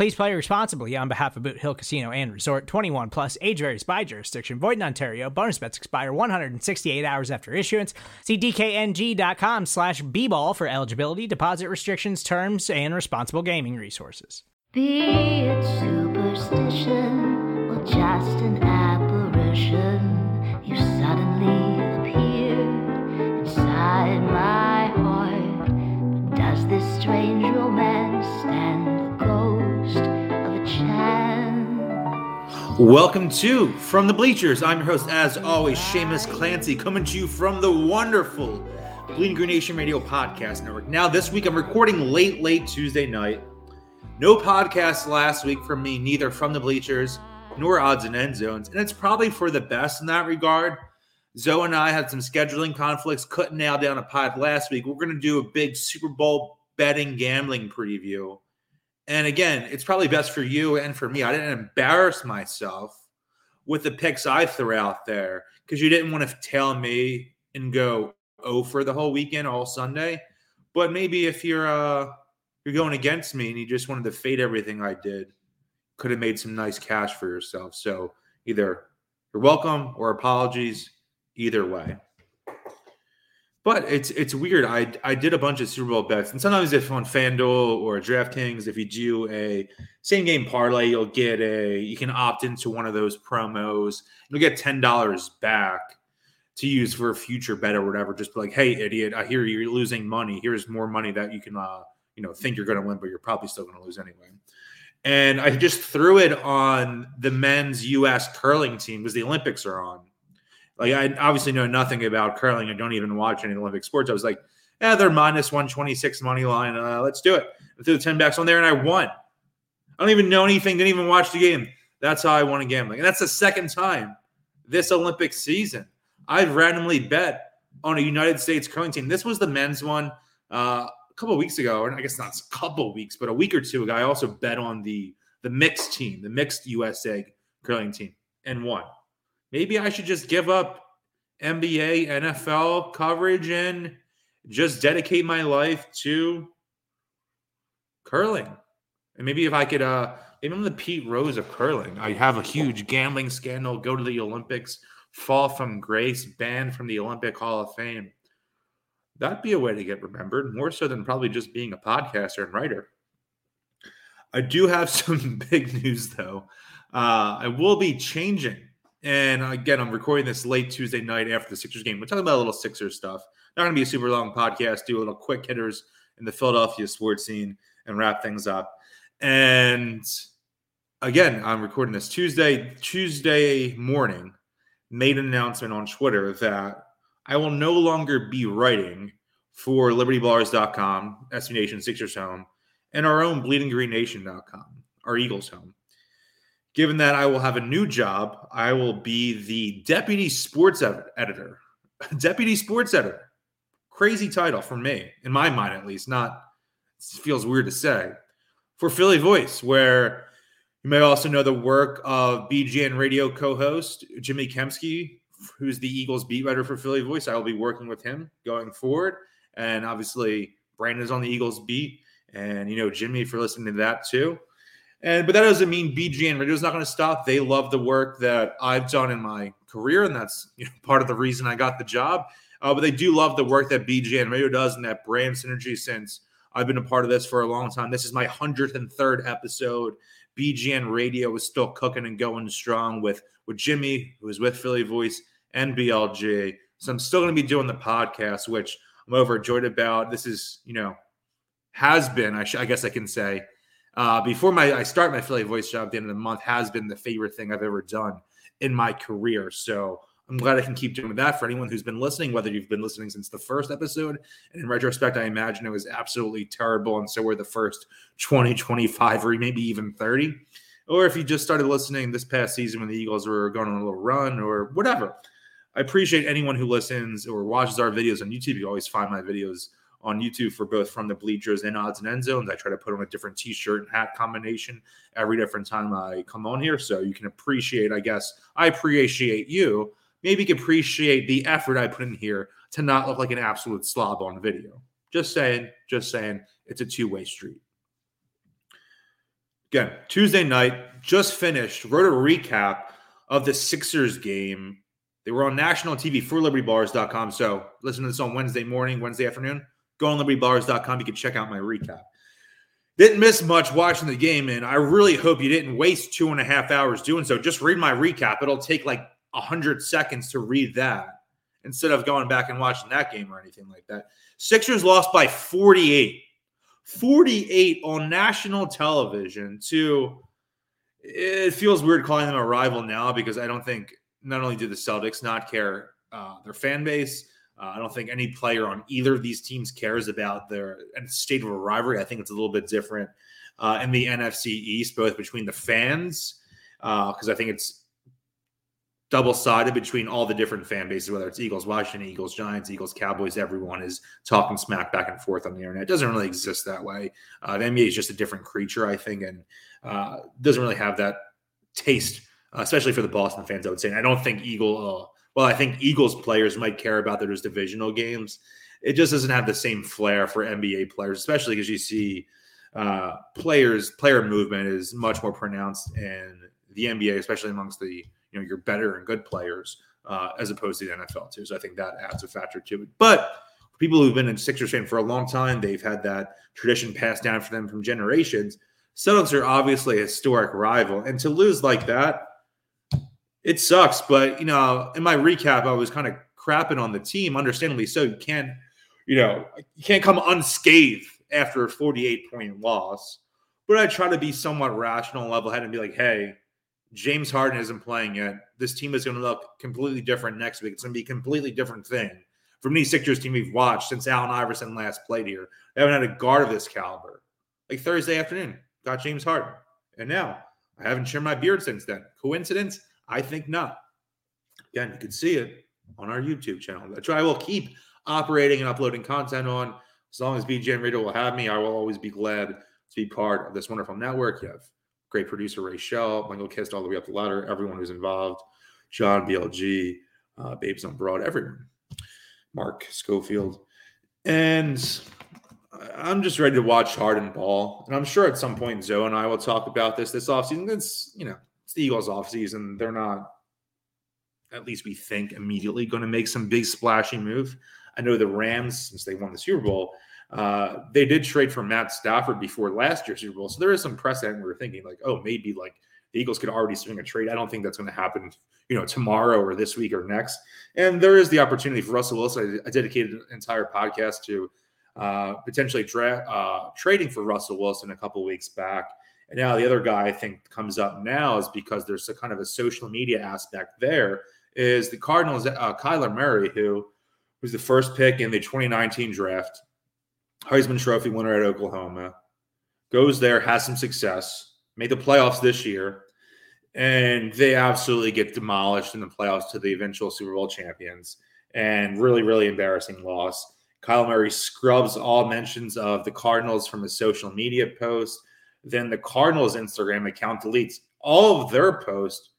Please play responsibly on behalf of Boot Hill Casino and Resort 21 plus age varies by jurisdiction. Void in Ontario. Bonus bets expire 168 hours after issuance. See DKNG.com slash B ball for eligibility, deposit restrictions, terms, and responsible gaming resources. Be it superstition or just an apparition, you suddenly appear inside my heart. Does this strange romance stand Welcome to From the Bleachers. I'm your host, as always, Seamus Clancy, coming to you from the wonderful Bleeding Green Nation Radio Podcast Network. Now, this week I'm recording late, late Tuesday night. No podcast last week from me, neither from the Bleachers nor Odds and End Zones, and it's probably for the best in that regard. Zoe and I had some scheduling conflicts, couldn't nail down a pod last week. We're going to do a big Super Bowl betting gambling preview. And again, it's probably best for you and for me. I didn't embarrass myself with the picks I threw out there because you didn't want to tell me and go oh for the whole weekend, all Sunday. But maybe if you're uh you're going against me and you just wanted to fade everything I did, could have made some nice cash for yourself. So either you're welcome or apologies, either way. But it's it's weird. I I did a bunch of Super Bowl bets, and sometimes if on FanDuel or DraftKings, if you do a same game parlay, you'll get a you can opt into one of those promos. You'll get ten dollars back to use for a future bet or whatever. Just be like, hey, idiot, I hear you're losing money. Here's more money that you can uh you know think you're going to win, but you're probably still going to lose anyway. And I just threw it on the men's U.S. curling team because the Olympics are on. Like I obviously know nothing about curling. I don't even watch any Olympic sports. I was like, yeah, they're minus one twenty six money line. Uh, let's do it. I threw the ten backs on there and I won. I don't even know anything. Didn't even watch the game. That's how I won a gambling, and that's the second time this Olympic season I've randomly bet on a United States curling team. This was the men's one uh, a couple weeks ago, and I guess not a couple weeks, but a week or two ago. I also bet on the the mixed team, the mixed USA curling team, and won maybe I should just give up NBA, NFL coverage and just dedicate my life to curling. And maybe if I could, uh, maybe I'm the Pete Rose of curling. I have a huge gambling scandal, go to the Olympics, fall from grace, banned from the Olympic Hall of Fame. That'd be a way to get remembered, more so than probably just being a podcaster and writer. I do have some big news, though. Uh, I will be changing and again, I'm recording this late Tuesday night after the Sixers game. We're talking about a little Sixers stuff. Not going to be a super long podcast. Do a little quick hitters in the Philadelphia sports scene and wrap things up. And again, I'm recording this Tuesday. Tuesday morning, made an announcement on Twitter that I will no longer be writing for LibertyBallers.com, SB Nation Sixers Home, and our own BleedingGreenNation.com, our Eagles Home given that I will have a new job, I will be the deputy sports editor. deputy sports editor. Crazy title for me, in my mind at least. Not feels weird to say. For Philly Voice, where you may also know the work of BGN radio co-host Jimmy Kempski, who's the Eagles beat writer for Philly Voice. I will be working with him going forward. And obviously, Brandon's on the Eagles beat. And you know, Jimmy for listening to that too. And but that doesn't mean BGN Radio is not going to stop. They love the work that I've done in my career, and that's you know, part of the reason I got the job. Uh, but they do love the work that BGN Radio does and that brand synergy. Since I've been a part of this for a long time, this is my hundredth and third episode. BGN Radio is still cooking and going strong with with Jimmy, who is with Philly Voice and BLG. So I'm still going to be doing the podcast, which I'm overjoyed about. This is, you know, has been, I, sh- I guess I can say, uh, before my I start my Philly voice job at the end of the month, has been the favorite thing I've ever done in my career. So I'm glad I can keep doing that for anyone who's been listening, whether you've been listening since the first episode. And in retrospect, I imagine it was absolutely terrible. And so were the first 20, 25, or maybe even 30. Or if you just started listening this past season when the Eagles were going on a little run or whatever. I appreciate anyone who listens or watches our videos on YouTube. You always find my videos on YouTube for both from the bleachers and odds and end zones. I try to put on a different t-shirt and hat combination every different time I come on here. So you can appreciate, I guess, I appreciate you maybe can appreciate the effort I put in here to not look like an absolute slob on video. Just saying, just saying, it's a two way street. Again, Tuesday night, just finished, wrote a recap of the Sixers game. They were on national TV for libertyballers.com. So listen to this on Wednesday morning, Wednesday afternoon. Go on libertyballers.com. You can check out my recap. Didn't miss much watching the game, and I really hope you didn't waste two and a half hours doing so. Just read my recap. It'll take like 100 seconds to read that instead of going back and watching that game or anything like that. Sixers lost by 48. 48 on national television to it feels weird calling them a rival now because I don't think not only do the Celtics not care uh, their fan base, uh, I don't think any player on either of these teams cares about their state of a rivalry. I think it's a little bit different uh, in the NFC East, both between the fans, because uh, I think it's double sided between all the different fan bases, whether it's Eagles, Washington, Eagles, Giants, Eagles, Cowboys. Everyone is talking smack back and forth on the internet. It doesn't really exist that way. Uh, the NBA is just a different creature, I think, and uh, doesn't really have that taste, uh, especially for the Boston fans. I would say. And I don't think Eagle. Well, I think Eagles players might care about those divisional games. It just doesn't have the same flair for NBA players, especially because you see uh, players player movement is much more pronounced in the NBA, especially amongst the you know your better and good players uh, as opposed to the NFL too. So I think that adds a factor to it. But people who've been in Sixers fan for a long time, they've had that tradition passed down for them from generations. Celtics are obviously a historic rival, and to lose like that, it sucks. But you know, in my recap, I was kind of crapping on the team, understandably so. You can't, you know, you can't come unscathed after a 48 point loss. But I try to be somewhat rational, level headed, and be like, hey, James Harden isn't playing yet. This team is going to look completely different next week. It's going to be a completely different thing from these Sixers team we've watched since Allen Iverson last played here. They haven't had a guard of this caliber. Like Thursday afternoon, got James Harden. And now I haven't trimmed my beard since then. Coincidence? I think not. Again, you can see it on our YouTube channel. Why I will keep operating and uploading content on. As long as BGN Radio will have me, I will always be glad to be part of this wonderful network. You have great producer Ray Shell, Michael Kist all the way up the ladder, everyone who's involved, John BLG, uh, Babes on Broad, everyone, Mark Schofield. And I'm just ready to watch Harden ball. And I'm sure at some point Zoe and I will talk about this this offseason. It's, you know, it's the Eagles offseason. They're not, at least we think, immediately going to make some big splashy move. I know the Rams, since they won the Super Bowl, uh, they did trade for Matt Stafford before last year's Super Bowl, so there is some precedent. We are thinking like, oh, maybe like the Eagles could already swing a trade. I don't think that's going to happen, you know, tomorrow or this week or next. And there is the opportunity for Russell Wilson. I dedicated an entire podcast to uh, potentially tra- uh, trading for Russell Wilson a couple weeks back. And now the other guy I think comes up now is because there's a kind of a social media aspect there. Is the Cardinals uh, Kyler Murray, who was the first pick in the 2019 draft Heisman Trophy winner at Oklahoma, goes there, has some success, made the playoffs this year, and they absolutely get demolished in the playoffs to the eventual Super Bowl champions. And really, really embarrassing loss. Kyle Murray scrubs all mentions of the Cardinals from his social media post. Then the Cardinals Instagram account deletes all of their posts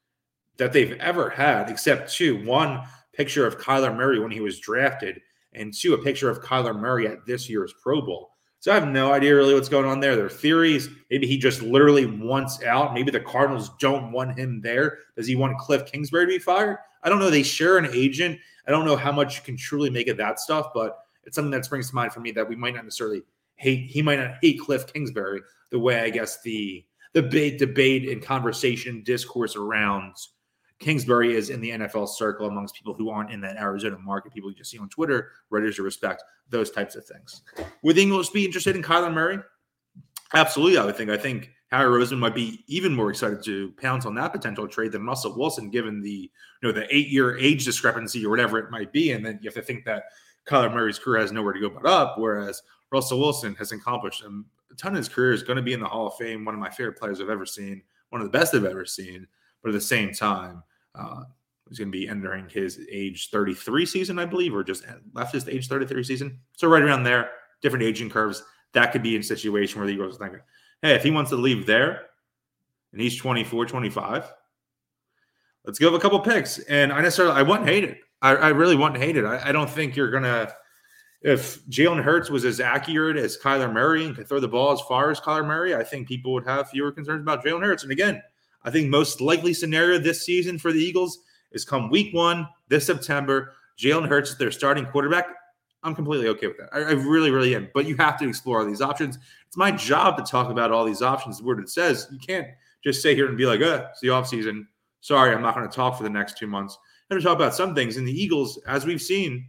that they've ever had, except two. One picture of Kyler Murray when he was drafted, and two, a picture of Kyler Murray at this year's Pro Bowl. So I have no idea really what's going on there. There are theories. Maybe he just literally wants out. Maybe the Cardinals don't want him there. Does he want Cliff Kingsbury to be fired? I don't know. They share an agent. I don't know how much you can truly make of that stuff, but it's something that springs to mind for me that we might not necessarily hate. He might not hate Cliff Kingsbury the way I guess the the debate, debate and conversation discourse around Kingsbury is in the NFL circle amongst people who aren't in that Arizona market, people you just see on Twitter, Redditors to respect, those types of things. Would the Eagles be interested in Kyler Murray? Absolutely, I would think. I think Howie Roseman might be even more excited to pounce on that potential trade than Russell Wilson, given the you know the eight year age discrepancy or whatever it might be. And then you have to think that Kyler Murray's career has nowhere to go but up, whereas Russell Wilson has accomplished a ton of his career is going to be in the Hall of Fame, one of my favorite players I've ever seen, one of the best I've ever seen. But at the same time, uh, he's going to be entering his age 33 season, I believe, or just left his age 33 season. So right around there, different aging curves. That could be a situation where the Eagles think, hey, if he wants to leave there and he's 24, 25, let's give a couple picks. And I necessarily, I wouldn't hate it. I, I really wouldn't hate it. I, I don't think you're going to, if Jalen Hurts was as accurate as Kyler Murray and could throw the ball as far as Kyler Murray, I think people would have fewer concerns about Jalen Hurts. And again, I think most likely scenario this season for the Eagles is come week one this September, Jalen Hurts is their starting quarterback. I'm completely okay with that. I, I, really, really am. But you have to explore all these options. It's my job to talk about all these options. The word it says, you can't just sit here and be like, uh, it's the offseason. Sorry, I'm not going to talk for the next two months. I'm going to talk about some things. And the Eagles, as we've seen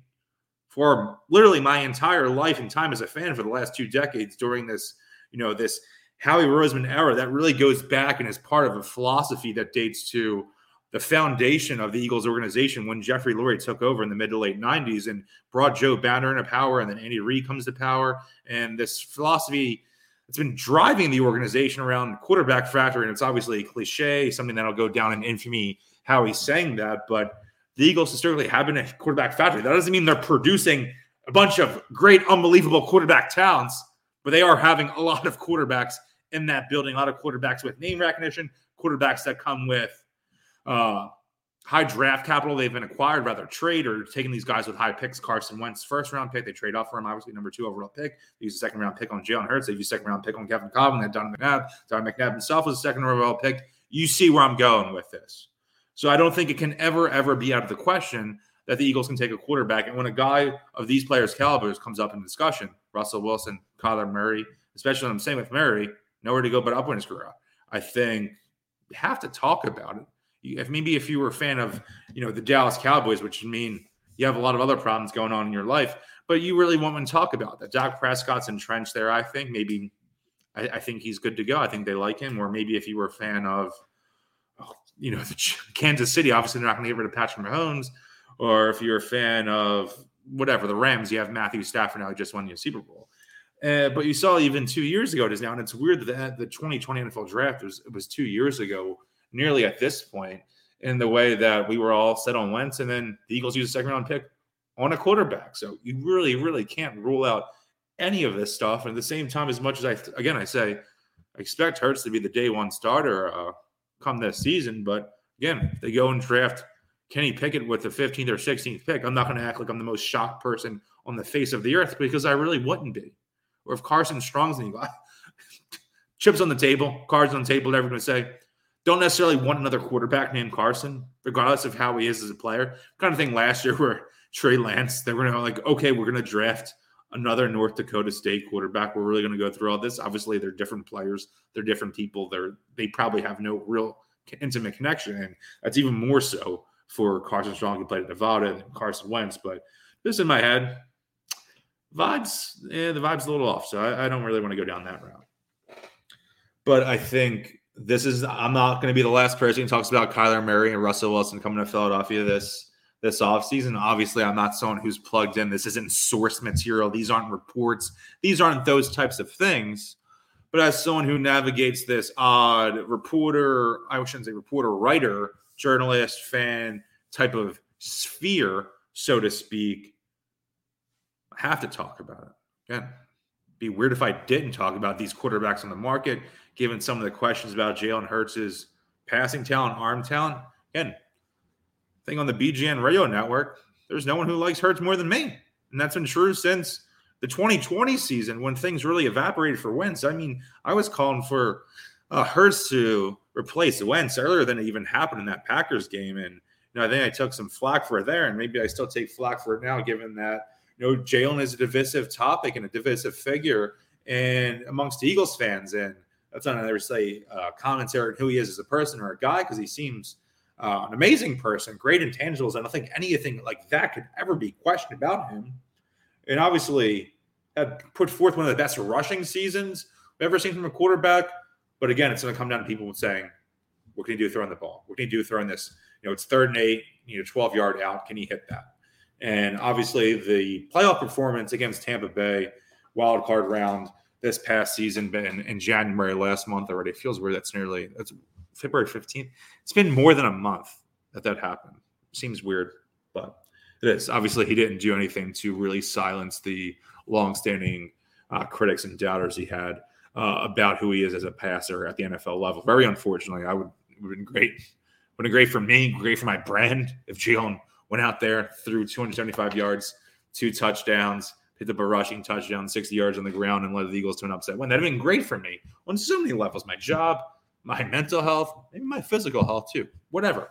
for literally my entire life and time as a fan for the last two decades during this, you know, this Howie Roseman era, that really goes back and is part of a philosophy that dates to the foundation of the Eagles organization when Jeffrey Lurie took over in the mid to late 90s and brought Joe Banner into power, and then Andy Reid comes to power. And this philosophy it's been driving the organization around quarterback factory, and it's obviously cliche, something that'll go down in infamy how he's saying that. But the Eagles historically have been a quarterback factory. That doesn't mean they're producing a bunch of great, unbelievable quarterback talents, but they are having a lot of quarterbacks in that building, a lot of quarterbacks with name recognition, quarterbacks that come with uh, high draft capital they've been acquired, rather trade or taking these guys with high picks. Carson Wentz, first round pick, they trade off for him, obviously number two overall pick. They use a second round pick on Jalen Hurts. They use a second round pick on Kevin Kolb and then Don McNabb. Don McNabb himself was a second overall pick. You see where I'm going with this. So I don't think it can ever, ever be out of the question that the Eagles can take a quarterback. And when a guy of these players' calibers comes up in discussion, Russell Wilson, Kyler Murray, especially I'm saying with Murray, nowhere to go but up in his career. I think have to talk about it if maybe if you were a fan of you know the Dallas Cowboys, which mean you have a lot of other problems going on in your life, but you really want to talk about that. Dak Prescott's entrenched there. I think maybe I, I, think he's good to go. I think they like him. Or maybe if you were a fan of you know Kansas City, obviously they're not going to get rid of Patrick Mahomes. Or if you're a fan of whatever the Rams, you have Matthew Stafford now who just won the Super Bowl. Uh, but you saw even two years ago it is now, and it's weird that the 2020 NFL draft was was two years ago nearly at this point in the way that we were all set on Wentz, and then the Eagles use a second round pick on a quarterback. So you really, really can't rule out any of this stuff. And at the same time, as much as I, again, I say, I expect Hurts to be the day one starter uh, come this season. But again, they go and draft Kenny Pickett with the 15th or 16th pick. I'm not going to act like I'm the most shocked person on the face of the earth because I really wouldn't be. Or if Carson Strong's the chips on the table, cards on the table, everyone would say, don't necessarily want another quarterback named Carson, regardless of how he is as a player. Kind of thing last year where Trey Lance, they were like, okay, we're going to draft another North Dakota State quarterback. We're really going to go through all this. Obviously, they're different players, they're different people. They're they probably have no real intimate connection, and that's even more so for Carson Strong who played at Nevada and Carson Wentz. But this in my head, vibes, yeah, the vibes a little off. So I, I don't really want to go down that route. But I think this is I'm not going to be the last person who talks about Kyler Murray and Russell Wilson coming to Philadelphia this this offseason. Obviously, I'm not someone who's plugged in. This isn't source material. These aren't reports. These aren't those types of things. But as someone who navigates this odd reporter, I shouldn't say reporter, writer, journalist, fan type of sphere, so to speak, I have to talk about it. Again, be weird if I didn't talk about these quarterbacks on the market given some of the questions about Jalen Hurts' passing talent, arm talent. Again, thing on the BGN radio network, there's no one who likes Hurts more than me. And that's been true since the 2020 season when things really evaporated for Wentz. I mean, I was calling for uh, Hurts to replace Wentz earlier than it even happened in that Packers game. And, you know, I think I took some flack for it there. And maybe I still take flack for it now, given that, you know, Jalen is a divisive topic and a divisive figure and amongst Eagles fans. And that's not necessarily uh, commentary on who he is as a person or a guy because he seems uh, an amazing person, great intangibles. I don't think anything like that could ever be questioned about him. And obviously, had put forth one of the best rushing seasons we've ever seen from a quarterback. But again, it's going to come down to people saying, "What can he do throwing the ball? What can he do throwing this? You know, it's third and eight, you know, twelve yard out. Can he hit that?" And obviously, the playoff performance against Tampa Bay, wild card round this past season, been in January last month already. Feels weird. That's nearly that's February fifteenth. It's been more than a month that that happened. Seems weird, but it is. Obviously, he didn't do anything to really silence the longstanding uh, critics and doubters he had uh, about who he is as a passer at the NFL level. Very unfortunately, I would would have been great. Would have been great for me, great for my brand if Jalen went out there, threw 275 yards, two touchdowns, hit the rushing touchdown, 60 yards on the ground, and led the Eagles to an upset win. That'd have been great for me on so many levels. My job, my mental health, maybe my physical health too, whatever.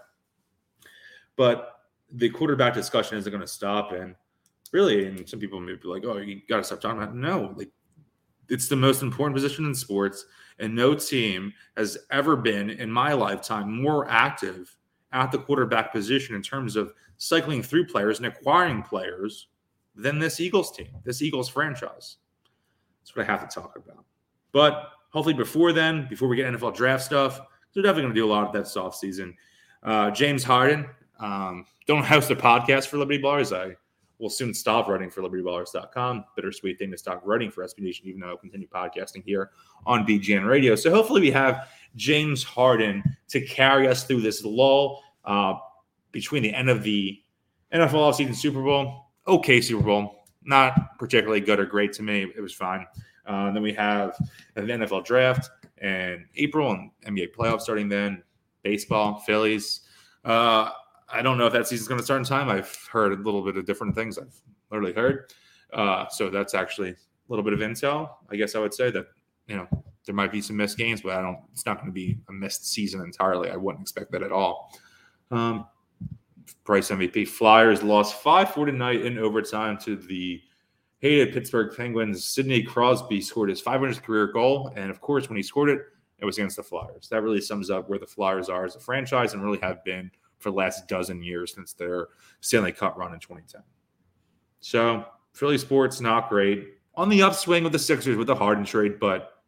But the quarterback discussion isn't going to stop. And really, and some people may be like, oh, you got to stop talking about it. No, like it's the most important position in sports. And no team has ever been in my lifetime more active at the quarterback position in terms of cycling through players and acquiring players than this Eagles team, this Eagles franchise. That's what I have to talk about. But hopefully before then, before we get NFL draft stuff, they're definitely going to do a lot of that soft season. Uh, James Harden, um, don't host a podcast for Liberty Ballers. I will soon stop writing for LibertyBallers.com. Bittersweet thing to stop writing for SB Nation, even though I'll continue podcasting here on BGN Radio. So hopefully we have James Harden to carry us through this lull uh, between the end of the NFL offseason Super Bowl. Okay, Super Bowl. Not particularly good or great to me. It was fine. Uh, then we have the NFL draft and April and NBA playoffs starting then. Baseball, Phillies. Uh, I don't know if that season's going to start in time. I've heard a little bit of different things. I've literally heard. Uh, so that's actually a little bit of intel. I guess I would say that you know there might be some missed games, but I don't. It's not going to be a missed season entirely. I wouldn't expect that at all. Um, Price MVP Flyers lost five four tonight in overtime to the hated Pittsburgh Penguins. Sidney Crosby scored his 500th career goal, and of course, when he scored it, it was against the Flyers. That really sums up where the Flyers are as a franchise and really have been for the last dozen years since their Stanley Cup run in 2010. So Philly sports not great on the upswing with the Sixers with the Harden trade, but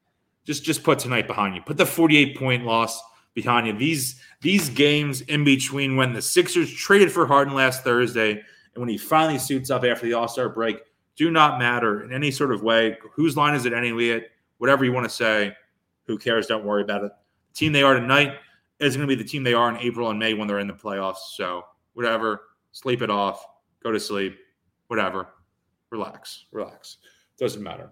just just put tonight behind you. Put the 48 point loss behind you. These these games in between when the Sixers traded for Harden last Thursday and when he finally suits up after the All Star break do not matter in any sort of way. Whose line is it anyway? Whatever you want to say, who cares? Don't worry about it. The team they are tonight is going to be the team they are in April and May when they're in the playoffs. So whatever, sleep it off, go to sleep, whatever, relax, relax. Doesn't matter.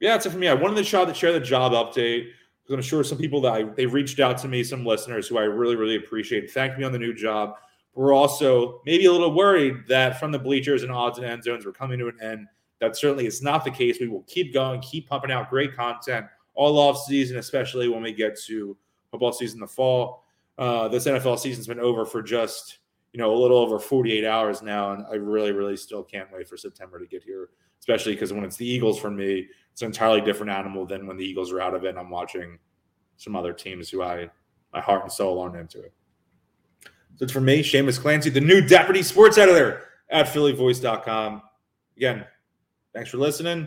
Yeah, that's it for me. I wanted to the, share the job update because I'm sure some people that I, they reached out to me, some listeners who I really, really appreciate, thanked me on the new job. We're also maybe a little worried that from the bleachers and odds and end zones, we're coming to an end. That certainly is not the case. We will keep going, keep pumping out great content all off season, especially when we get to football season in the fall. Uh, this NFL season's been over for just you know a little over 48 hours now, and I really, really still can't wait for September to get here. Especially because when it's the Eagles for me, it's an entirely different animal than when the Eagles are out of it. and I'm watching some other teams who I my heart and soul aren't into it. So it's for me, Seamus Clancy, the new deputy sports editor at PhillyVoice.com. Again, thanks for listening.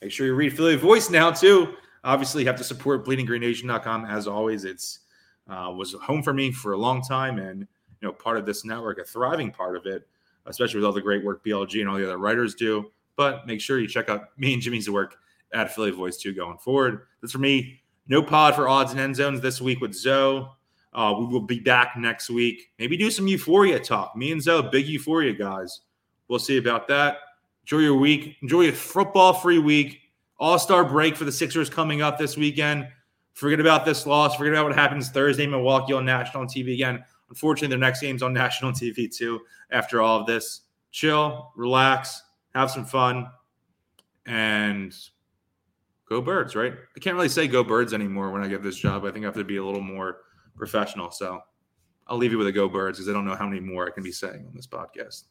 Make sure you read Philly Voice now too. Obviously you have to support bleedinggreennation.com as always it's uh, was home for me for a long time and you know part of this network a thriving part of it especially with all the great work blg and all the other writers do. But make sure you check out me and jimmy's work at philly voice too going forward. That's for me. No pod for odds and end zones this week with zoe uh, we will be back next week maybe do some euphoria talk me and zoe big euphoria guys we'll see about that enjoy your week enjoy a football free week all Star break for the Sixers coming up this weekend. Forget about this loss. Forget about what happens Thursday, Milwaukee on national TV again. Unfortunately, their next game's on national TV too. After all of this, chill, relax, have some fun, and go birds. Right? I can't really say go birds anymore when I get this job. I think I have to be a little more professional. So I'll leave you with a go birds because I don't know how many more I can be saying on this podcast.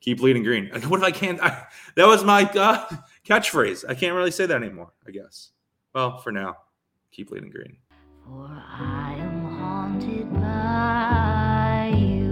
Keep leading green. What if I can't? I, that was my uh, catchphrase. I can't really say that anymore, I guess. Well, for now, keep leading green. For I am haunted by you.